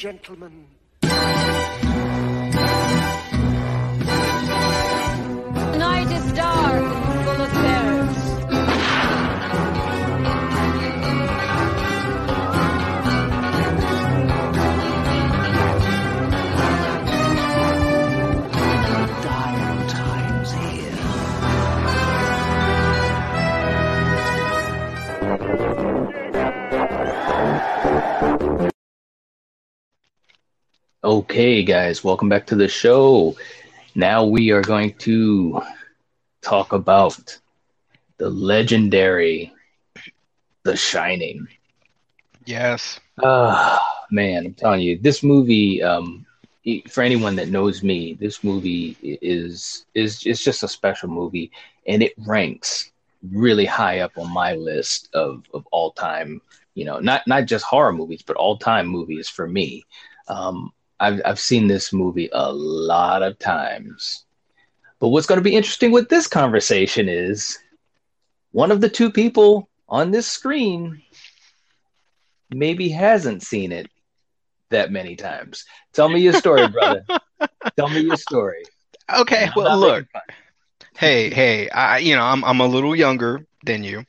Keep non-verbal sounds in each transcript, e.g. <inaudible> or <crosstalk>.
gentlemen. The night is dark and full of terrors. Okay, guys, welcome back to the show. Now we are going to talk about the legendary The Shining. Yes. Ah, man, I'm telling you, this movie. Um, for anyone that knows me, this movie is is is just a special movie, and it ranks really high up on my list of of all time. You know, not not just horror movies, but all time movies for me. Um, I've I've seen this movie a lot of times. But what's going to be interesting with this conversation is one of the two people on this screen maybe hasn't seen it that many times. Tell me your story, brother. <laughs> Tell me your story. Okay. I'm Well, look. Hey, hey. I, you know, I'm I'm a little younger than you,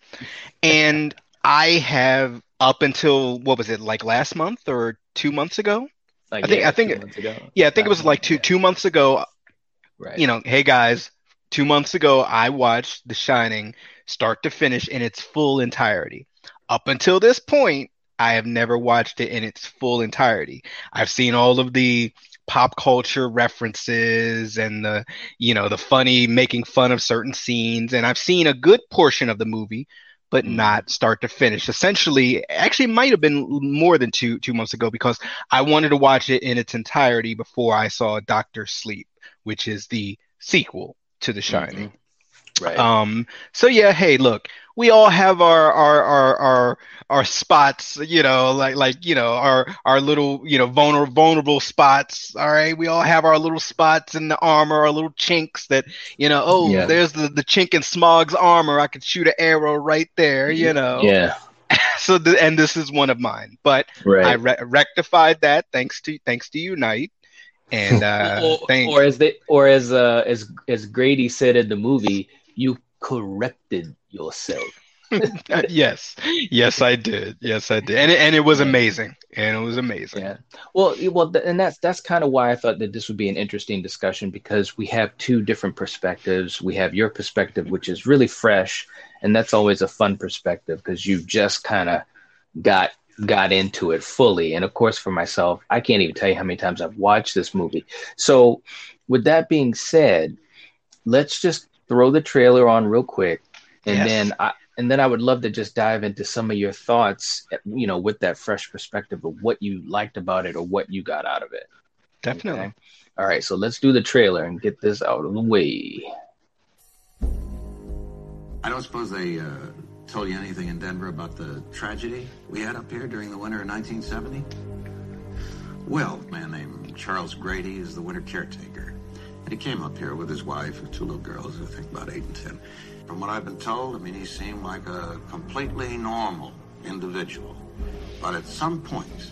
and I have up until what was it like last month or two months ago? Like, I think- yeah, I think two it- months ago. Yeah, I think it was like two two months ago. Right. You know, hey guys, two months ago I watched The Shining start to finish in its full entirety. Up until this point, I have never watched it in its full entirety. I've seen all of the pop culture references and the, you know, the funny making fun of certain scenes, and I've seen a good portion of the movie, but Mhm. not start to finish. Essentially, actually, it might have been more than two two months ago because I wanted to watch it in its entirety before I saw Doctor Sleep, which is the sequel to The Shining. Mhm. Right. Um, so yeah, hey, look, we all have our our our our our spots, you know, like like you know our our little you know vulnerable vulnerable spots. All right, we all have our little spots in the armor, our little chinks that you know. Oh, Yeah. there's the the chink in Smaug's armor. I could shoot an arrow right there, you know. yeah. <laughs> So the, and this is one of mine, but I re- rectified that thanks to thanks to Unite, and <laughs> uh, or, or as they or as uh as as Grady said in the movie, you corrected yourself. <laughs> Uh, yes, yes, I did. Yes, I did, and it, and it was amazing, and it was amazing. Yeah. Well, well, and that's that's kind of why I thought that this would be an interesting discussion because we have two different perspectives. We have your perspective, which is really fresh, and that's always a fun perspective because you just kind of got got into it fully. And of course, for myself, I can't even tell you how many times I've watched this movie. So, with that being said, let's just throw the trailer on real quick, and Yes. then I and then I would love to just dive into some of your thoughts, you know, with that fresh perspective of what you liked about it or what you got out of it. Definitely. Okay? All right, so let's do the trailer and get this out of the way. I don't suppose they uh, told you anything in Denver about the tragedy we had up here during the winter of 1970? Well, a man named Charles Grady is the winter caretaker. And he came up here with his wife and two little girls I think about eight and ten. From what I've been told, I mean, he seemed like a completely normal individual. But at some point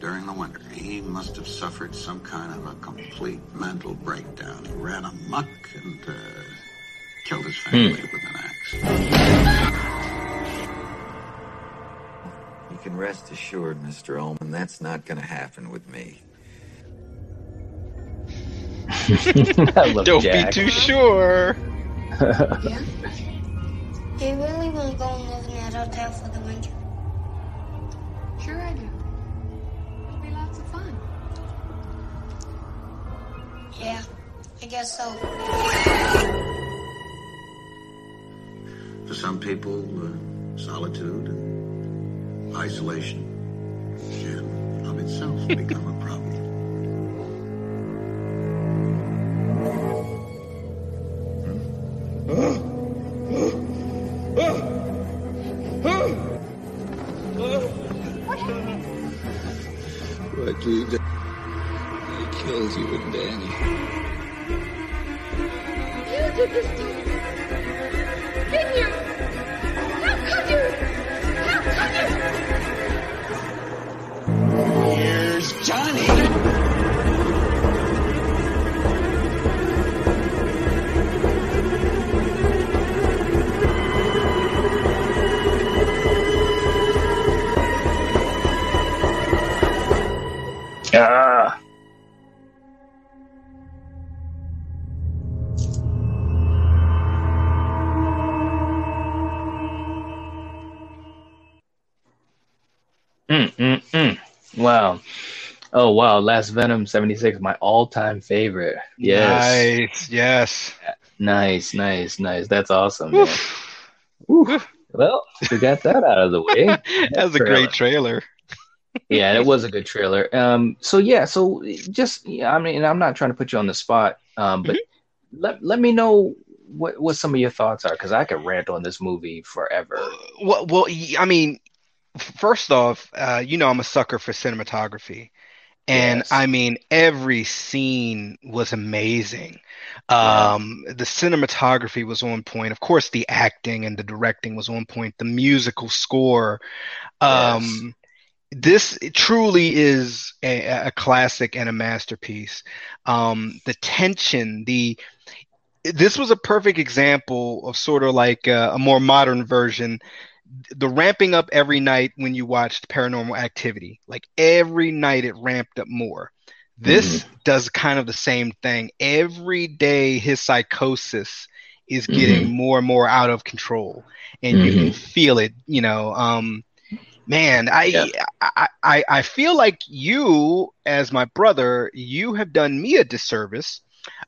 during the winter, he must have suffered some kind of a complete mental breakdown. He ran amok and uh, killed his family with an axe. You can rest assured, Mr. Ullman, that's not going to happen with me. <laughs> I love Don't Jack. be too sure. Yeah? Do you really want to go and live in that hotel for the winter? Sure I do. It'll be lots of fun. Yeah, I guess so. For some people, uh, solitude and isolation can of itself become Wow. Oh wow, Last Venom 76, my all-time favorite. Yes. Nice. Yes. Nice, nice, nice. That's awesome, man. Woo. Well, we got that out of the way. <laughs> That was a great trailer. yeah, it was a good trailer. Um, so yeah, so just yeah, I mean, I'm not trying to put you on the spot, um, but let let me know what what some of your thoughts are because I could rant on this movie forever. Well, well, y- I mean, first off, uh, you know I'm a sucker for cinematography, and Yes. I mean every scene was amazing. Um, the cinematography was on point. Of course, the acting and the directing was on point. The musical score. Um, this truly is a, a classic and a masterpiece. Um, the tension, the this was a perfect example of sort of like a, a more modern version. The ramping up every night when you watched Paranormal Activity, like every night it ramped up more. This does kind of the same thing. Every day his psychosis is getting more and more out of control, and you can feel it. You know, um, man, I, Yeah. I I I feel like you, as my brother, you have done me a disservice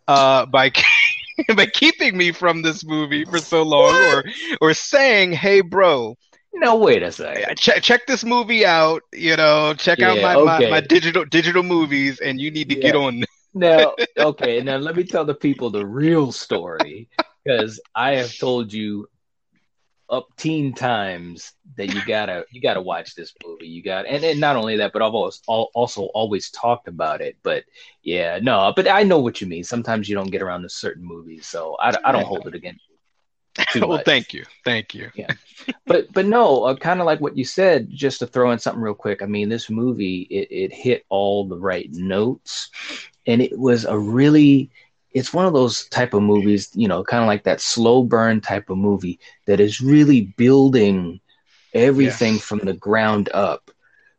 uh, by <laughs> <laughs> by keeping me from this movie for so long, or or saying, "Hey, bro, No, wait a second. check check this movie out. You know, check out Yeah, my, my okay. my digital digital movies, and you need to get on." <laughs> Now, okay, now let me tell the people the real story because I have told you up teen times that you gotta you gotta watch this movie. You got and, and not only that, but I've always al- also always talked about it. But yeah, no, but I know what you mean. Sometimes you don't get around to certain movies, so I, I don't hold it against you <laughs> well, much. thank you, thank you. but but no, uh, kind of like what you said. Just to throw in something real quick. I mean, this movie it, it hit all the right notes, and it was a really. It's one of those type of movies, you know, kind of like that slow burn type of movie that is really building everything Yes. from the ground up.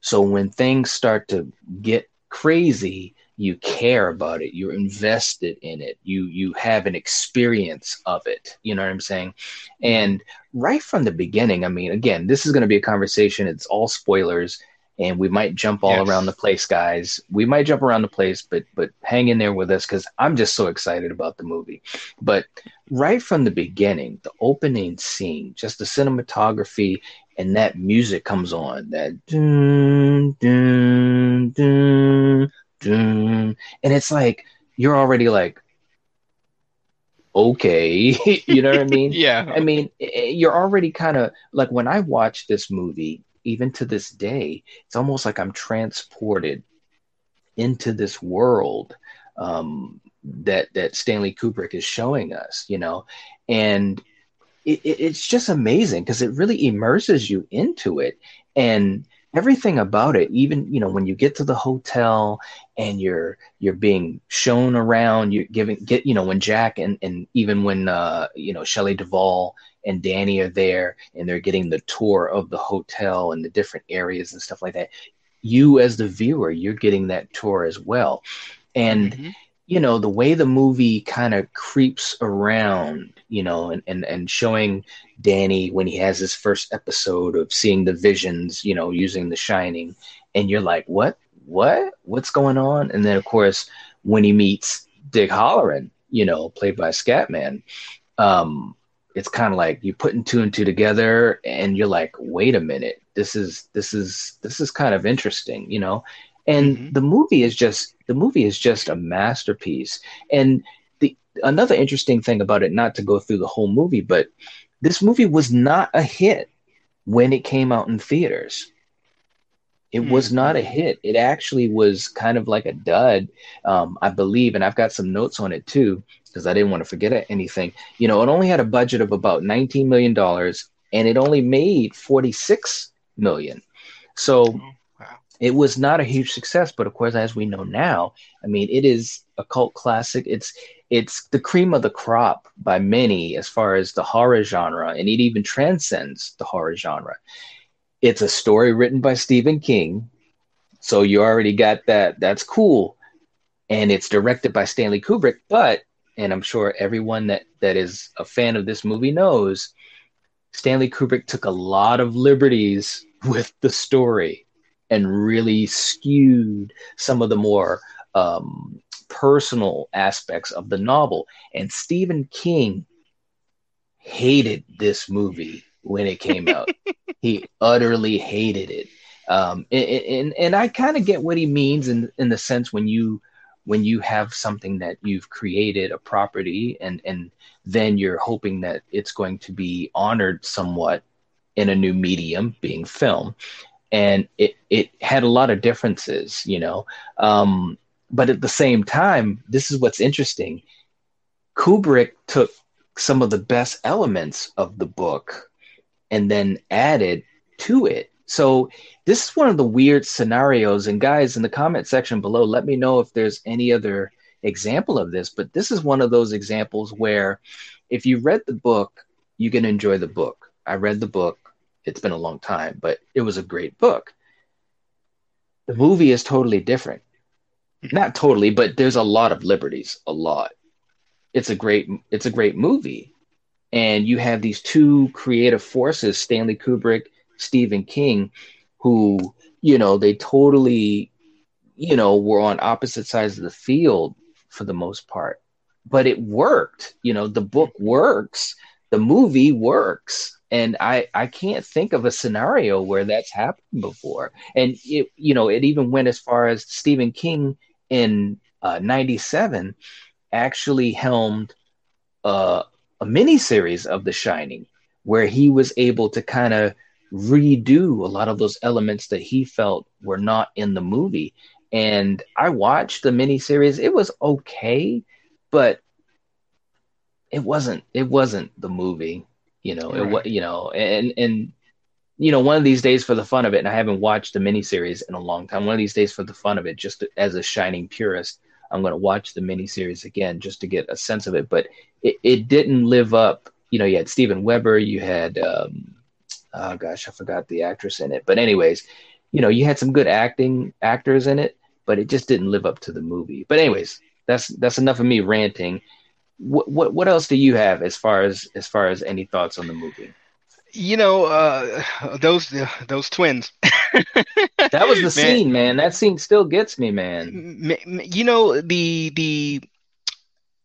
So when things start to get crazy, you care about it. You're invested in it. You you have an experience of it. You know what I'm saying? Mm-hmm. And right from the beginning, I mean, again, this is going to be a conversation. It's all spoilers, and we might jump all Yes. around the place, guys. We might jump around the place, but but hang in there with us because I'm just so excited about the movie. But right from the beginning, the opening scene, just the cinematography and that music comes on, that dun, dun, dun, dun, and it's like you're already like, okay, <laughs> you know what I mean? <laughs> Yeah, I mean, eh, you're already kind of like when I watch this movie, even to this day, it's almost like I'm transported into this world um, that that Stanley Kubrick is showing us, you know, and it, it, it's just amazing because it really immerses you into it. And everything about it even you know when you get to the hotel and you're you're being shown around you're giving get you know when jack and and even when uh you know shelley duvall and danny are there and they're getting the tour of the hotel and the different areas and stuff like that. You as the viewer you're getting that tour as well. And Mhm. you know the way the movie kind of creeps around you know and, and and showing danny when he has his first episode of seeing the visions you know using the shining and you're like what? What? What's going on? And then of course when he meets dick hallorann you know played by scatman um it's kind of like you're putting two and two together and you're like wait a minute this is this is this is kind of interesting you know? And Mhm. the movie is just the movie is just a masterpiece. And the another interesting thing about it not to go through the whole movie but this movie was not a hit when it came out in theaters. It was not a hit. It actually was kind of like a dud. Um, i believe and i've got some notes on it too because i didn't want to forget anything you know it only had a budget of about 19 million dollars and it only made 46 million so oh, wow. it was not a huge success, but of course, as we know now, I mean, it is a cult classic. It's it's the cream of the crop by many as far as the horror genre, and it even transcends the horror genre. It's a story written by Stephen King, so you already got that. That's cool, and it's directed by Stanley Kubrick. But, and I'm sure everyone that that is a fan of this movie knows, Stanley Kubrick took a lot of liberties with the story and really skewed some of the more um, personal aspects of the novel. And Stephen King hated this movie when it came <laughs> out. he utterly hated it. Um, and, and, and I kind of get what he means in, in the sense when you when you have something that you've created a property and and then you're hoping that it's going to be honored somewhat in a new medium being film and it it had a lot of differences, you know. Um, but at the same time, this is what's interesting. Kubrick took some of the best elements of the book and then added to it. So this is one of the weird scenarios. And guys, in the comment section below, let me know if there's any other example of this. But this is one of those examples where if you read the book, you can enjoy the book. I read the book it's been a long time, but it was a great book. The movie is totally different. Not totally, but there's a lot of liberties, a lot. It's a great it's a great movie. And you have these two creative forces, Stanley Kubrick, Stephen King, who, you know, they totally, you know, were on opposite sides of the field for the most part. But it worked. You know, the book works, the movie works and I I can't think of a scenario where that's happened before. And it you know it even went as far as Stephen King in '97 uh, actually helmed uh, a mini series of The Shining, where he was able to kind of redo a lot of those elements that he felt were not in the movie. And I watched the mini series; it was okay, but it wasn't it wasn't the movie you know, right. it, you know, and and you know, one of these days for the fun of it, and I haven't watched the miniseries in a long time. One of these days for the fun of it, just as a shining purist, I'm going to watch the miniseries again just to get a sense of it. But it, it didn't live up. You know, you had Steven Weber, you had, um, oh gosh, I forgot the actress in it. But anyways, you know, you had some good acting actors in it, but it just didn't live up to the movie. But anyways, that's that's enough of me ranting what what what else do you have as far as as far as any thoughts on the movie? You know, uh, those those twins. <laughs> that was the man. scene, man. That scene still gets me, man. You know the the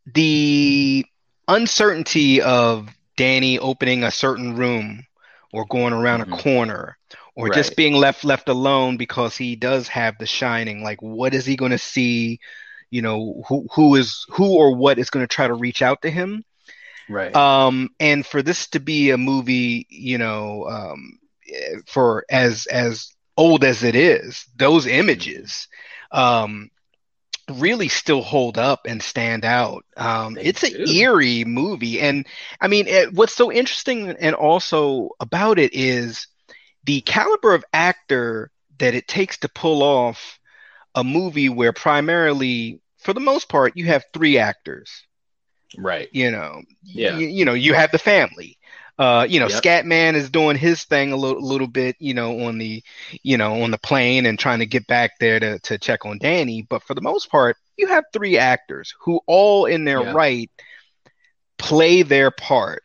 the uncertainty of Danny opening a certain room or going around mm-hmm. a corner or right. just being left left alone because he does have the shining. Like what is he going to see? You know who who is who or what is going to try to reach out to him? Right. Um and for this to be a movie you know um for as as old as it is those images um really still hold up and stand out. Um, it's an eerie movie, and I mean, it, what's so interesting and also about it is the caliber of actor that it takes to pull off a movie where primarily for the most part, you have three actors. Right. You know, yeah. You, you know, you have the family. Uh, you know, yep. Scatman is doing his thing a little, little bit, you know, on the, you know, on the plane and trying to get back there to, to check on Danny. But for the most part, you have three actors who all in their yeah. right play their part.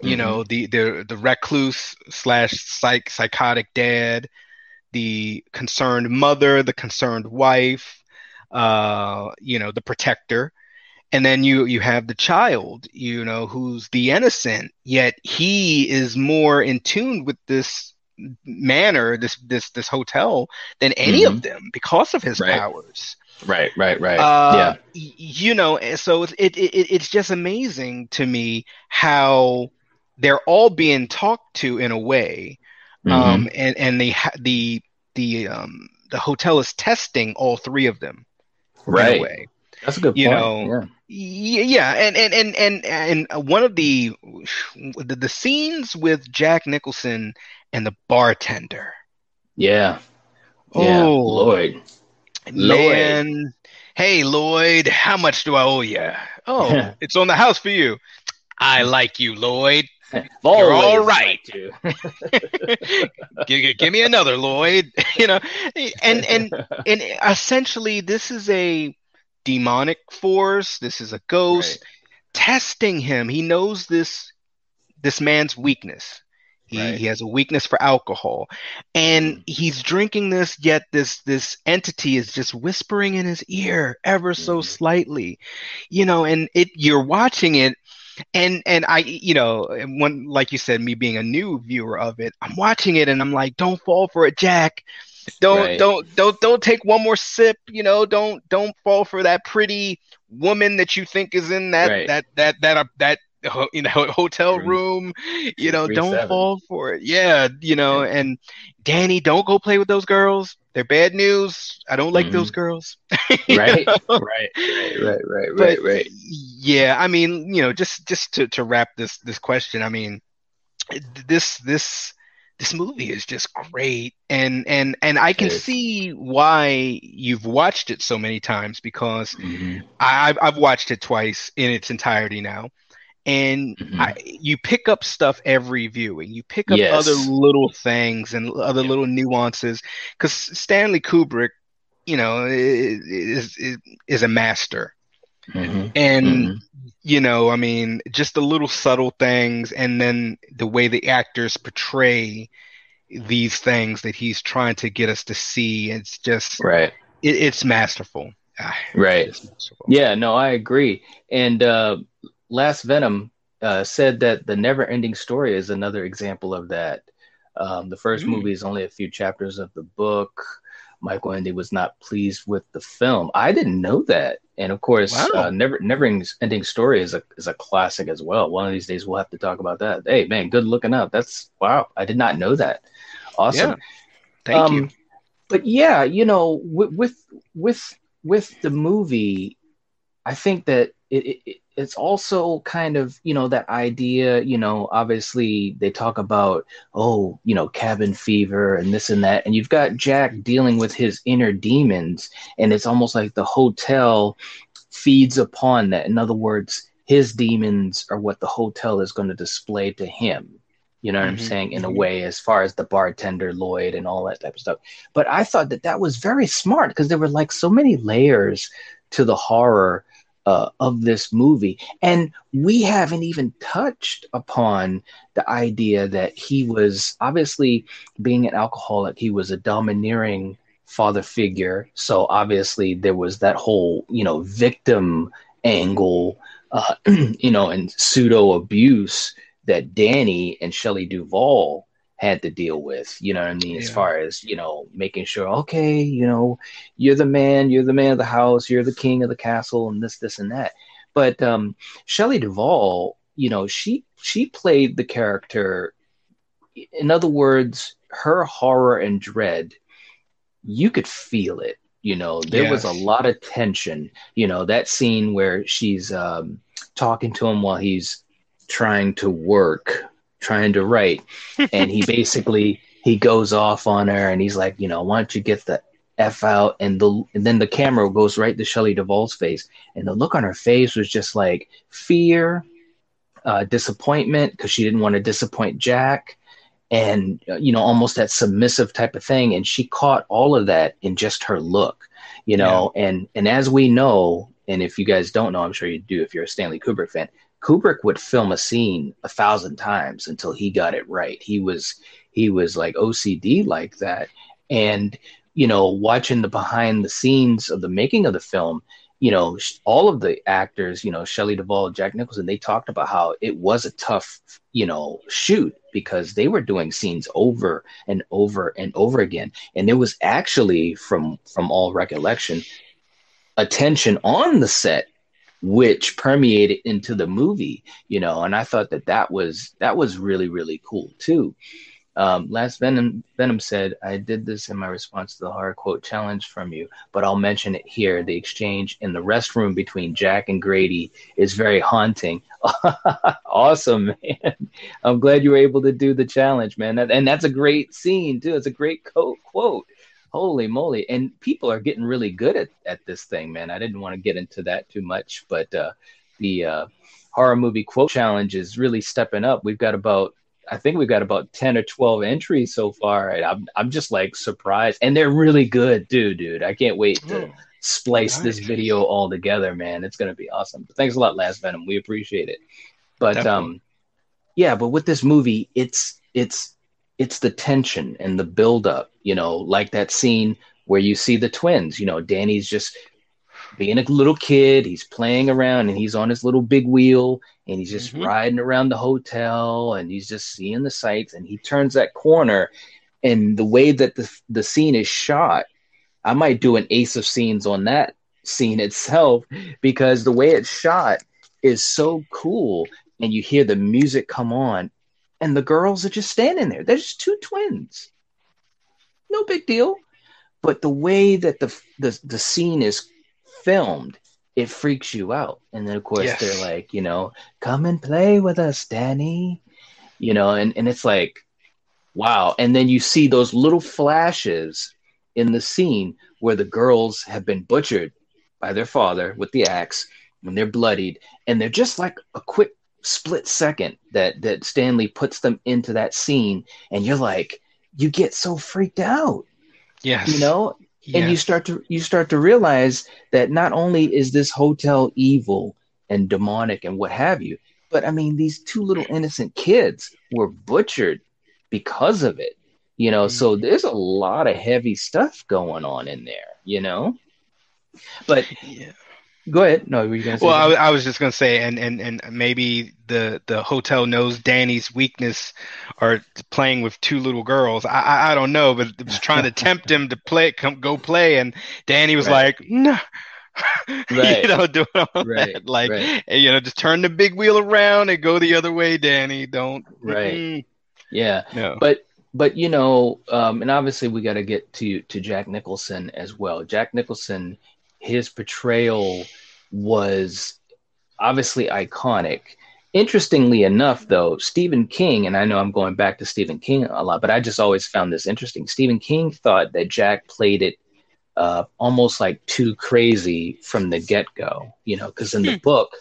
You mm-hmm. know, the, the, the recluse slash psych, psychotic dad, the concerned mother, the concerned wife, uh, you know, the protector. And then you you have the child, you know, who's the innocent, yet he is more in tune with this manor, this this this hotel, than any mm-hmm. of them because of his right. powers. Right, right, right. Uh, yeah. You know, so it, it, it it's just amazing to me how they're all being talked to in a way, mm-hmm. um, and and the the the um the hotel is testing all three of them right. That's a good you point. know, yeah. Yeah, and and and and and uh, one of the, the the scenes with Jack Nicholson and the bartender. Yeah. Yeah, Oh, Lloyd. man. Hey, Lloyd, how much do I owe you? Oh, <laughs> it's on the house for you. I like you, Lloyd. <laughs> You're all right. you. <laughs> give, give me another, Lloyd. you know, and and and essentially, this is a demonic force. This is a ghost testing him. He knows this this man's weakness. He, Right. he has a weakness for alcohol, and he's drinking this. Yet this this entity is just whispering in his ear ever so Mhm. slightly, you know. And it you're watching it, and and I you know when like you said, me being a new viewer of it, I'm watching it and I'm like, don't fall for it, Jack. Don't Right. don't don't don't take one more sip. You know, don't don't fall for that pretty woman that you think is in that Right. that that that uh, that you know hotel room. You know, don't fall for it. Yeah, you know, Yeah. and Danny, don't go play with those girls. They're bad news. I don't like Mhm. those girls. <laughs> Right, <laughs> right, right, right, right, But right, right. yeah, I mean, you know, just just to to wrap this this question, I mean, this this this movie is just great, and and and I can see why you've watched it so many times because Mhm. I, I've I've watched it twice in its entirety now, and Mhm. I, you pick up stuff every viewing. You pick up Yes. other little things and other little nuances because Stanley Kubrick, you know, is is, is a master, Mhm. and Mhm. you know, I mean, just the little subtle things, and then the way the actors portray these things that he's trying to get us to see. It's just, Right, it, it's masterful. Ah, right. it's masterful. Yeah, no, I agree. And uh, Last Venom uh, said that the never-ending story is another example of that. Um, the first Mm. movie is only a few chapters of the book. Michael Ende was not pleased with the film. I didn't know that. And of course, Wow. uh, never never-ending story is a is a classic as well. One of these days we'll have to talk about that. Hey, man, good looking up. That's wow. I did not know that. Awesome. Yeah. Thank Um, you. But yeah, you know, with with with, with the movie, I think that it, it it- it's also kind of you know that idea. You know, obviously they talk about oh, you know, cabin fever and this and that, and you've got Jack dealing with his inner demons, and it's almost like the hotel feeds upon that. In other words, his demons are what the hotel is going to display to him. You know what I'm Mhm, saying? In a mhm. way, as far as the bartender Lloyd and all that type of stuff. But I thought that that was very smart because there were like so many layers to the horror uh, of this movie, and we haven't even touched upon the idea that he was obviously being an alcoholic. He was a domineering father figure, so obviously there was that whole you know victim angle, uh, <clears throat> you know, and pseudo abuse that Danny and Shelley Duvall had to deal with, you know what I mean? As far as, you know, making sure, okay, you know, you're the man, you're the man of the house, you're the king of the castle, and this, this, and that. But um Shelley Duvall, you know, she she played the character in other words, her horror and dread, you could feel it. You know, there was a lot of tension. You know, that scene where she's um, talking to him while he's trying to work, trying to write, and he <laughs> basically he goes off on her, and he's like, you know, why don't you get the f out? And the and then the camera goes right to Shelley Duvall's face, and the look on her face was just like fear, uh, disappointment because she didn't want to disappoint Jack. And uh, you know almost that submissive type of thing. And she caught all of that in just her look you know? And and as we know and if you guys don't know i'm sure you do if you're a stanley kubrick fan kubrick would film a scene a thousand times until he got it right. He was he was like ocd like that. And you know watching the behind the scenes of the making of the film you know all of the actors you know shelley duvall jack nicholson they talked about how it was a tough you know shoot because they were doing scenes over and over and over again. And there was actually from from all recollection attention on the set which permeated into the movie you know and i thought that that was that was really really cool too. Um, last venom venom said i did this in my response to the hard quote challenge from you but i'll mention it here. The exchange in the restroom between jack and grady is very haunting. <laughs> Awesome man. I'm glad you were able to do the challenge man. And that's a great scene too. It's a great quote quote holy moly! And people are getting really good at at this thing, man. I didn't want to get into that too much, but uh, the uh, horror movie quote challenge is really stepping up. We've got about I think we've got about 10 or 12 entries so far. And I'm, I'm just like surprised. And they're really good, dude dude. I can't wait to Oh, splice this video all together, man. It's going to be awesome. But thanks a lot, Last Venom. We appreciate it. But Definitely. um, yeah, but with this movie, it's it's it's the tension and the buildup, you know, like that scene where you see the twins. You know, Danny's just being a little kid. He's playing around and he's on his little big wheel and he's just Mhm. riding around the hotel and he's just seeing the sights. And he turns that corner, and the way that the the scene is shot, I might do an ace of scenes on that scene <laughs> itself because the way it's shot is so cool. And you hear the music come on, and the girls are just standing there. They're just two twins. No big deal. But the way that the the, the scene is filmed, it freaks you out. And then of course Yes. they're like, you know, come and play with us, Danny. You know, and, and it's like, wow. And then you see those little flashes in the scene where the girls have been butchered by their father with the axe when they're bloodied and they're just like a quick split second that that Stanley puts them into that scene and you're like you get so freaked out Yes. you know and you start to you start to realize that not only is this hotel evil and demonic and what have you but i mean these two little innocent kids were butchered because of it you know so Mm-hmm. there's a lot of heavy stuff going on in there you know but Yeah. Go ahead no were you gonna say Well, I. I was just gonna say, and, and and maybe the the hotel knows Danny's weakness, or playing with two little girls. I I, I don't know, but it was trying to tempt him to play, come go play, and Danny was Right. like, no. <laughs> Right. you know, doing all Right, that, like, right. you know, just turn the big wheel around and go the other way, Danny. Don't, Right. mm-mm. yeah no, but but you know um and obviously we got to get to to jack nicholson as well jack nicholson his portrayal was obviously iconic. Interestingly enough though stephen king and i know i'm going back to stephen king a lot but i just always found this interesting. Stephen king thought that jack played it uh, almost like too crazy from the get-go you know because in the book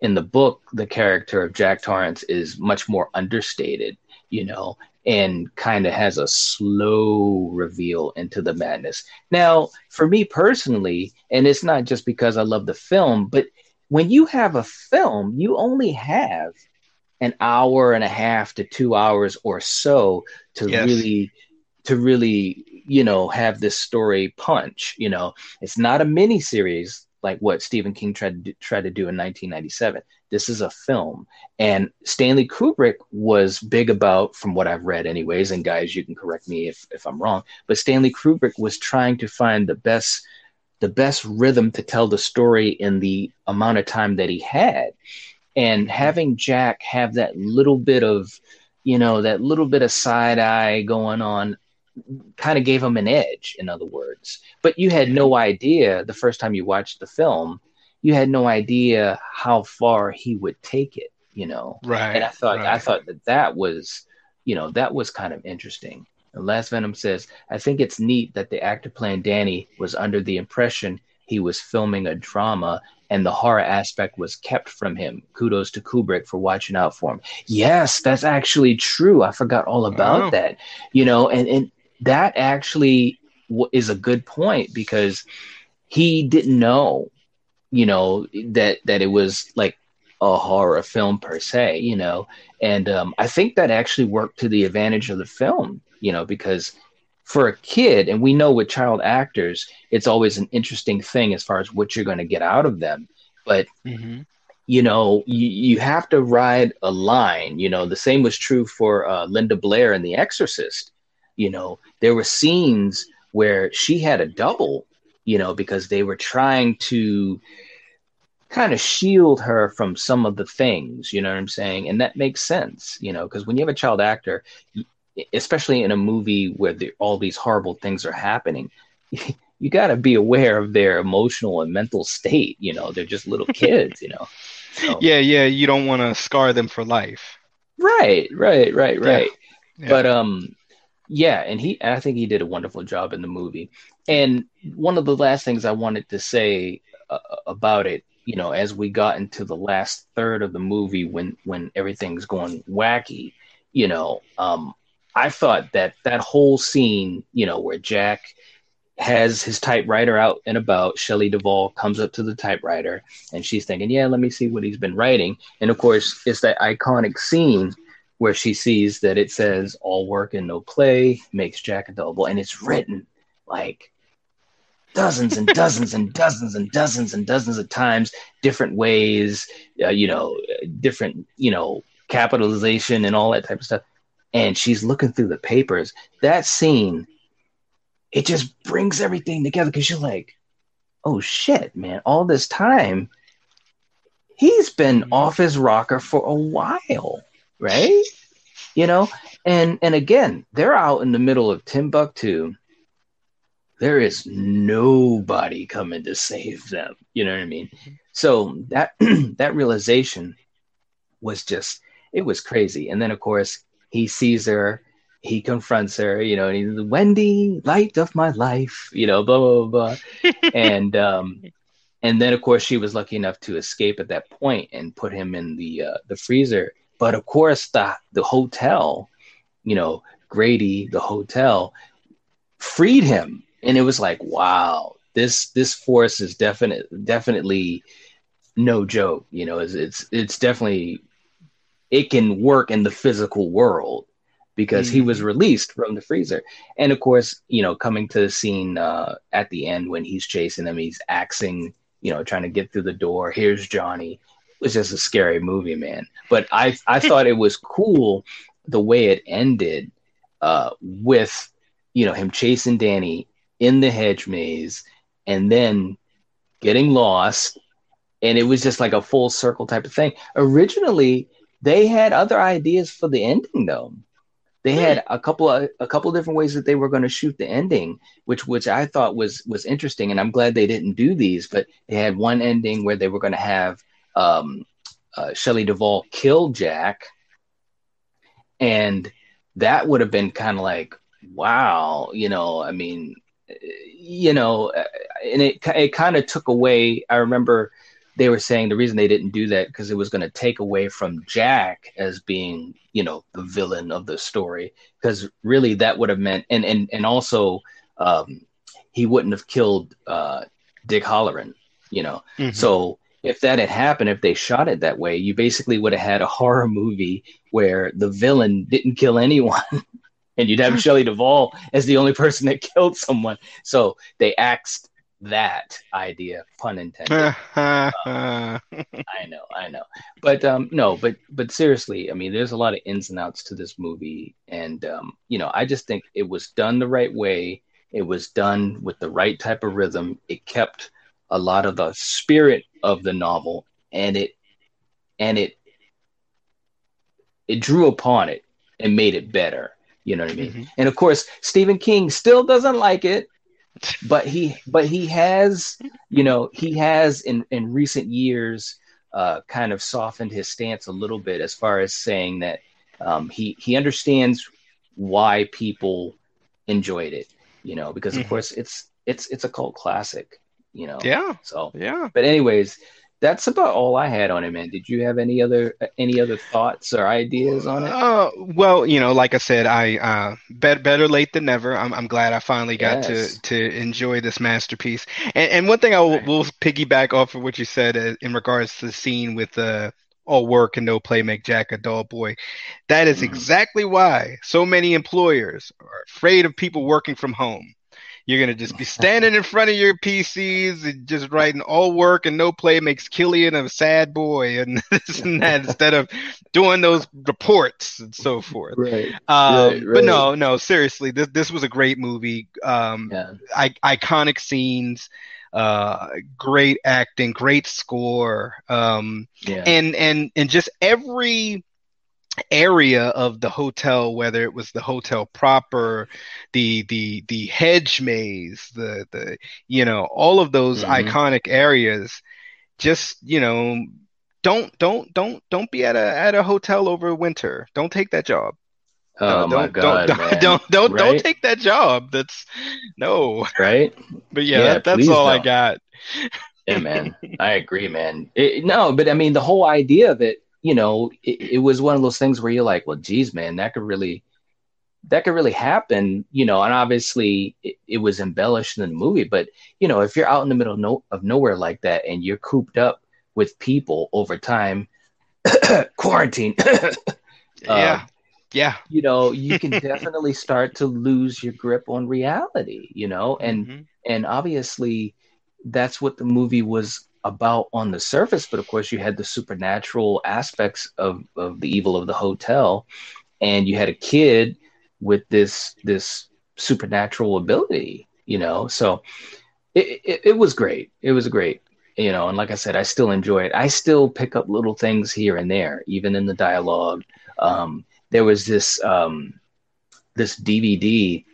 in the book the character of jack torrance is much more understated you know and kind of has a slow reveal into the madness. Now, for me personally, and it's not just because I love the film, but when you have a film, you only have an hour and a half to two hours or so to Yes. really to really you know have this story punch you know it's not a mini series like what stephen king tried to do, tried to do in 1997 this is a film. And stanley kubrick was big about from what i've read anyways and guys you can correct me if, if i'm wrong but stanley kubrick was trying to find the best the best rhythm to tell the story in the amount of time that he had. And having jack have that little bit of you know that little bit of side eye going on kind of gave him an edge in other words. But you had no idea the first time you watched the film you had no idea how far he would take it you know right. and I thought I thought that that was, you know, that was kind of interesting. And Last Venom says, I think it's neat that the actor playing Danny was under the impression he was filming a drama and the horror aspect was kept from him. Kudos to Kubrick for watching out for him. Yes, that's actually true. I forgot all about Wow. that. You know, and and that actually w- is a good point because he didn't know, you know, that that it was like a horror film per se, you know. And um, I think that actually worked to the advantage of the film, you know, because for a kid, and we know with child actors, it's always an interesting thing as far as what you're going to get out of them. But Mhm. you know, you, you have to ride a line. You know, the same was true for uh, Linda Blair in The Exorcist. You know, there were scenes where she had a double, you know, because they were trying to kind of shield her from some of the things, you know what I'm saying? And that makes sense, you know, because when you have a child actor, especially in a movie where the, all these horrible things are happening, <laughs> you got to be aware of their emotional and mental state. You know, they're just little <laughs> kids, you know. So- Yeah, yeah. You don't want to scar them for life. Right, right, right, Yeah. right. Yeah. But um, yeah, and he I think he did a wonderful job in the movie. And one of the last things I wanted to say uh, about it, you know, as we got into the last third of the movie when when everything's going wacky, you know, um, I thought that that whole scene, you know, where Jack has his typewriter out and about. Shelley Duvall comes up to the typewriter and she's thinking, yeah, let me see what he's been writing. And of course, it's that iconic scene where she sees that it says all work and no play makes Jack a dull boy. And it's written like dozens and dozens and dozens and dozens and dozens of times, different ways, uh, you know, different, you know, capitalization and all that type of stuff. And she's looking through the papers. That scene it just brings everything together because you're like, oh shit, man, all this time he's been off his rocker for a while, right? You know, and and again, they're out in the middle of Timbuktu. There is nobody coming to save them. You know what I mean? So that <clears throat> that realization was just it was crazy. And then of course he sees her he confronts her, you know, and he's Wendy, light of my life, you know, blah blah blah, <laughs> and um, and then of course she was lucky enough to escape at that point and put him in the uh, the freezer. But of course the the hotel, you know, Grady, the hotel, freed him, and it was like, wow, this this force is definite definitely no joke. You know, it's it's, it's definitely it can work in the physical world because mm-hmm. he was mm-hmm. released from the freezer. And of course, you know, coming to the scene uh, at the end when he's chasing him, he's axing, you know, trying to get through the door. Here's Johnny. It was just a scary movie, man. But I I <laughs> thought it was cool the way it ended uh, with, you know, him chasing Danny in the hedge maze and then getting lost. And it was just like a full circle type of thing. Originally, they had other ideas for the ending, though they had a couple of a couple of different ways that they were going to shoot the ending which which i thought was was interesting and i'm glad they didn't do these but they had one ending where they were going to have um, uh, shelley duvall kill jack and that would have been kind of like wow you know i mean you know uh, and it, it kind of took away i remember they were saying the reason they didn't do that because it was going to take away from Jack as being, you know, the villain of the story. Because really, that would have meant, and and and also, um, he wouldn't have killed uh, Dick Hallorann, you know. Mm-hmm. So if that had happened, if they shot it that way, you basically would have had a horror movie where the villain didn't kill anyone. <laughs> and you'd have Shelley Duvall as the only person that killed someone. So they axed that idea, pun intended. <laughs> I know, I know, but um, no, but but seriously, I mean, there's a lot of ins and outs to this movie, and um, you know, I just think it was done the right way. It was done with the right type of rhythm. It kept a lot of the spirit of the novel, and it and it it drew upon it and made it better. You know what I mean? Mm-hmm. And of course, Stephen King still doesn't like it but he but he has you know he has in in recent years uh, kind of softened his stance a little bit as far as saying that um, he he understands why people enjoyed it you know because of mm-hmm. course it's it's it's a cult classic you know yeah so yeah but anyways that's about all I had on it, man. Did you have any other any other thoughts or ideas on it? Uh, well, you know, like I said, I uh, better better late than never. I'm, I'm glad I finally got yes. to to enjoy this masterpiece. And, and one thing I will, right. will, piggyback off of what you said uh, in regards to the scene with uh, all work and no play make Jack a dull boy. That is mm. exactly why so many employers are afraid of people working from home you're gonna just be standing in front of your PCs and just writing all work and no play makes Kylian a sad boy and <laughs> this and that instead of doing those reports and so forth. Right. Um, right, right. But no, no, seriously, this this was a great movie. Um, yeah. I, iconic scenes uh great acting great score um yeah. and and and just every area of the hotel, whether it was the hotel proper, the the the hedge maze, the the you know all of those mm-hmm. iconic areas. Just you know, don't don't don't don't be at a at a hotel over winter. Don't take that job. Oh No, my don't, god, <laughs> don't, man. don't, don't, don't take that job. That's no. right? <laughs> But yeah, Yeah, that, that's all I don't. got. Yeah, man. <laughs> I agree, man. It, no, but I mean, the whole idea of it, you know, it, it was one of those things where you're like, well, geez, man, that could really, that could really happen, you know. And obviously, it, it was embellished in the movie, but you know, if you're out in the middle of, no, of nowhere like that and you're cooped up with people over time, <coughs> quarantine, <coughs> yeah, yeah. you know, you can definitely start to lose your grip on reality, you know, and Mhm. and obviously that's what the movie was about on the surface but of course you had the supernatural aspects of of the evil of the hotel and you had a kid with this this supernatural ability you know? So it, it, it was great. It was great you know? And like i said i still enjoy it. I still pick up little things here and there even in the dialogue. Um there was this um this dvd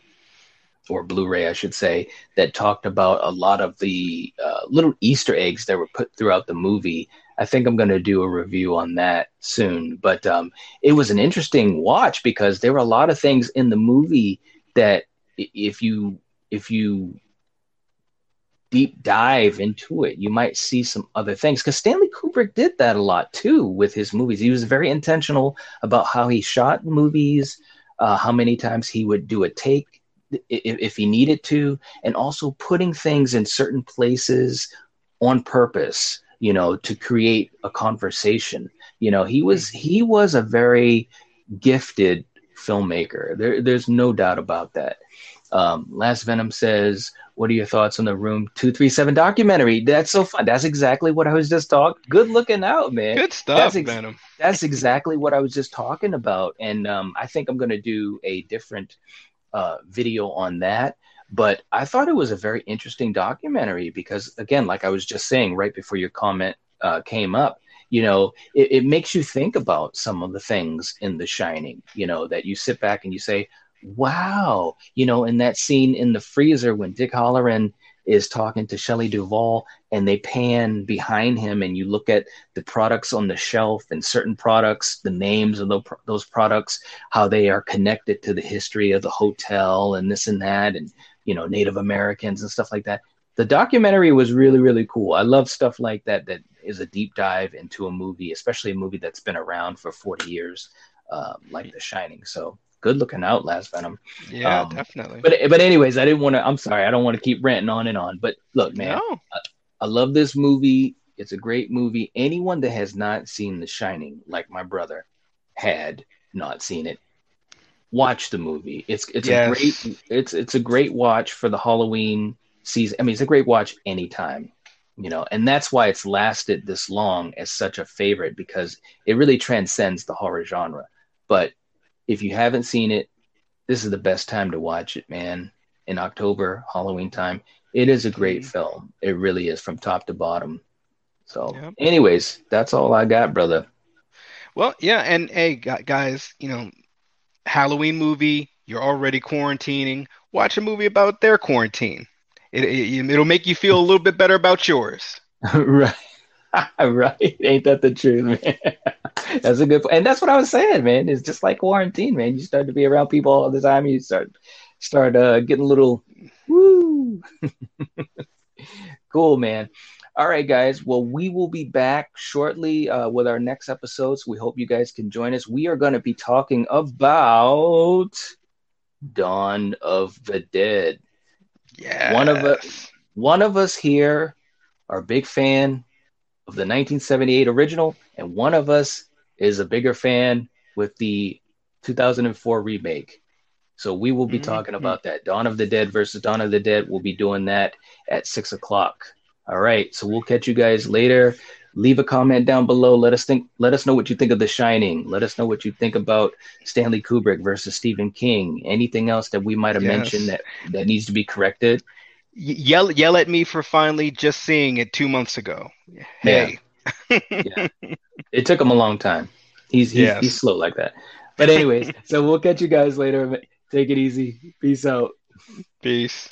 or Blu-ray, I should say, that talked about a lot of the uh, little Easter eggs that were put throughout the movie. I think I'm going to do a review on that soon. But um, it was an interesting watch because there were a lot of things in the movie that, if you if you deep dive into it, you might see some other things. Because Stanley Kubrick did that a lot too with his movies. He was very intentional about how he shot movies, uh, how many times he would do a take if, if he needed to, and also putting things in certain places on purpose, you know, to create a conversation. You know, he was he was a very gifted filmmaker. There, there's no doubt about that. Um, Last Venom says, "What are your thoughts on the Room Two Three Seven documentary?" That's so fun. That's exactly what I was just talking. Good looking out, man. Good stuff, That's ex- Venom. That's exactly what I was just talking about, and um, I think I'm going to do a different uh, video on that. But I thought it was a very interesting documentary because, again, like I was just saying right before your comment uh, came up, you know, it, it makes you think about some of the things in The Shining, you know, that you sit back and you say, wow, you know, in that scene in the freezer when Dick Hallorann is talking to Shelley Duvall and they pan behind him and you look at the products on the shelf and certain products, the names of those, products, how they are connected to the history of the hotel and this and that, and, you know, Native Americans and stuff like that. The documentary was really, really cool. I love stuff like that, that is a deep dive into a movie, especially a movie that's been around for 40 years, uh, like The Shining. So good looking out, Last Venom. Yeah, Um, definitely. But but anyways, I didn't want to. I'm sorry, I don't want to keep ranting on and on. But look, man, no, I love this movie. It's a great movie. Anyone that has not seen The Shining, like my brother, had not seen it, watch the movie. It's it's Yes. a great it's it's a great watch for the Halloween season. I mean, it's a great watch anytime, you know, and that's why it's lasted this long as such a favorite because it really transcends the horror genre. But if you haven't seen it, this is the best time to watch it, man. In October, Halloween time. It is a great Mhm. film. It really is from top to bottom. So, Yep. anyways, that's all I got, brother. Well, yeah, and hey, guys, you know, Halloween movie. You're already quarantining. Watch a movie about their quarantine. It, it it'll make you feel a little bit better about yours. <laughs> right. <laughs> right. Ain't that the truth, man? <laughs> that's a good point. And that's what I was saying, man. It's just like quarantine, man. You start to be around people all the time. You start start uh, getting a little woo. <laughs> cool, man. All right, guys. Well, we will be back shortly uh, with our next episodes. We hope you guys can join us. We are going to be talking about Dawn of the Dead. Yeah. One of us- One of us here are a big fan of the 1978 original, and one of us is a bigger fan with the 2004 remake. So we will be Mhm. talking about that. Dawn of the Dead versus Dawn of the Dead. We'll be doing that at six o'clock. All right. So we'll catch you guys later. Leave a comment down below. Let us think. Let us know what you think of The Shining. Let us know what you think about Stanley Kubrick versus Stephen King. Anything else that we might have Yes. mentioned that that needs to be corrected. Y- yell yell at me for finally just seeing it two months ago. Hey. It took him a long time. He's he's, Yes. he's slow like that. But anyways, <laughs> so we'll catch you guys later. Take it easy. Peace out. Peace.